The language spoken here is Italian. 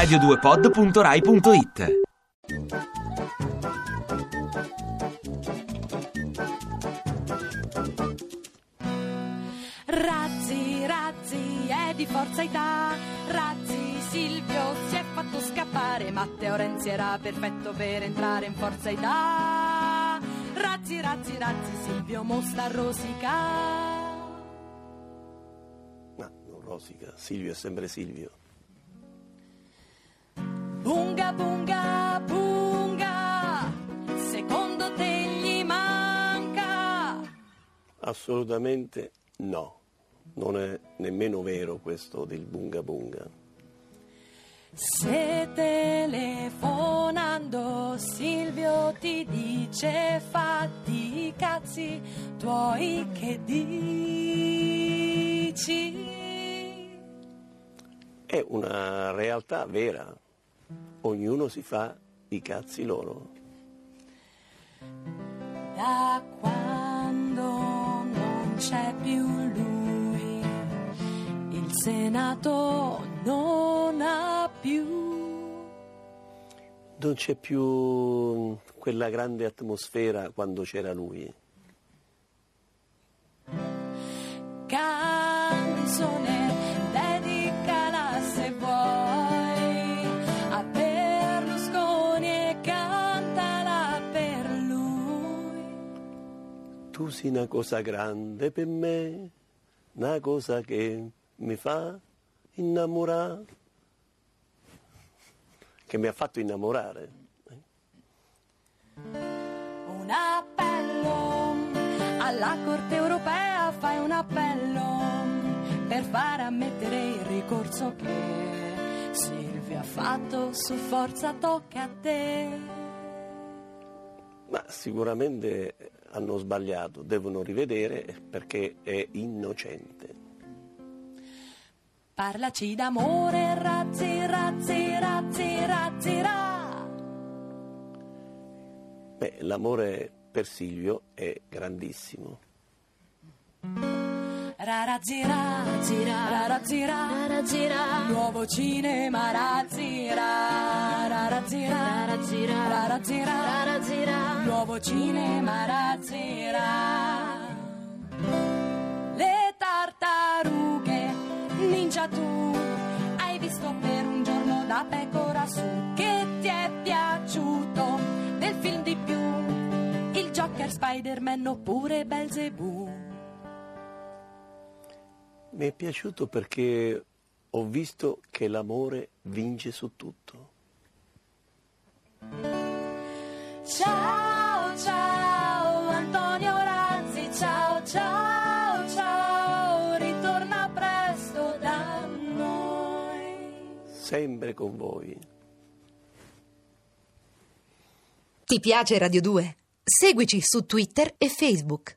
radio2pod.rai.it Razzi, Razzi è di Forza Italia. Razzi, Silvio si è fatto scappare. Matteo Renzi era perfetto per entrare in Forza Italia. Razzi, Razzi, Razzi, Silvio mostra rosica. No, non rosica. Silvio è sempre Silvio. Assolutamente no. Non è nemmeno vero questo del bunga bunga. Se telefonando Silvio ti dice fatti i cazzi tuoi che dici? È una realtà vera. Ognuno si fa i cazzi loro. Da quando Senato non ha più Non c'è più quella grande atmosfera quando c'era lui. canzone, dedicala se vuoi a Berlusconi e cantala per lui. Tu sei una cosa grande per me, una cosa che mi fa innamorare, che mi ha fatto innamorare. Un appello alla Corte europea, fai un appello per far ammettere il ricorso che Silvia ha fatto su forza tocca a te. Ma sicuramente hanno sbagliato, devono rivedere perché è innocente. Parlaci d'amore, razzi, razzi, razzi, razzi, ra. Beh, l'amore per Silvio è grandissimo. Rarazzi, razzi, ra, rarazzi, ra, rarazzi, ra. Nuovo cinema, razzi, ra, rarazzi, ra, rarazzi, ra, rarazzi, ra, rarazzi, ra. Nuovo cinema, razzi, pecora su che ti è piaciuto del film di più, il Joker, Spider-Man oppure Belzebù. Mi è piaciuto perché ho visto che l'amore vince su tutto. Ciao Sempre con voi. Ti piace Radio 2? Seguici su Twitter e Facebook.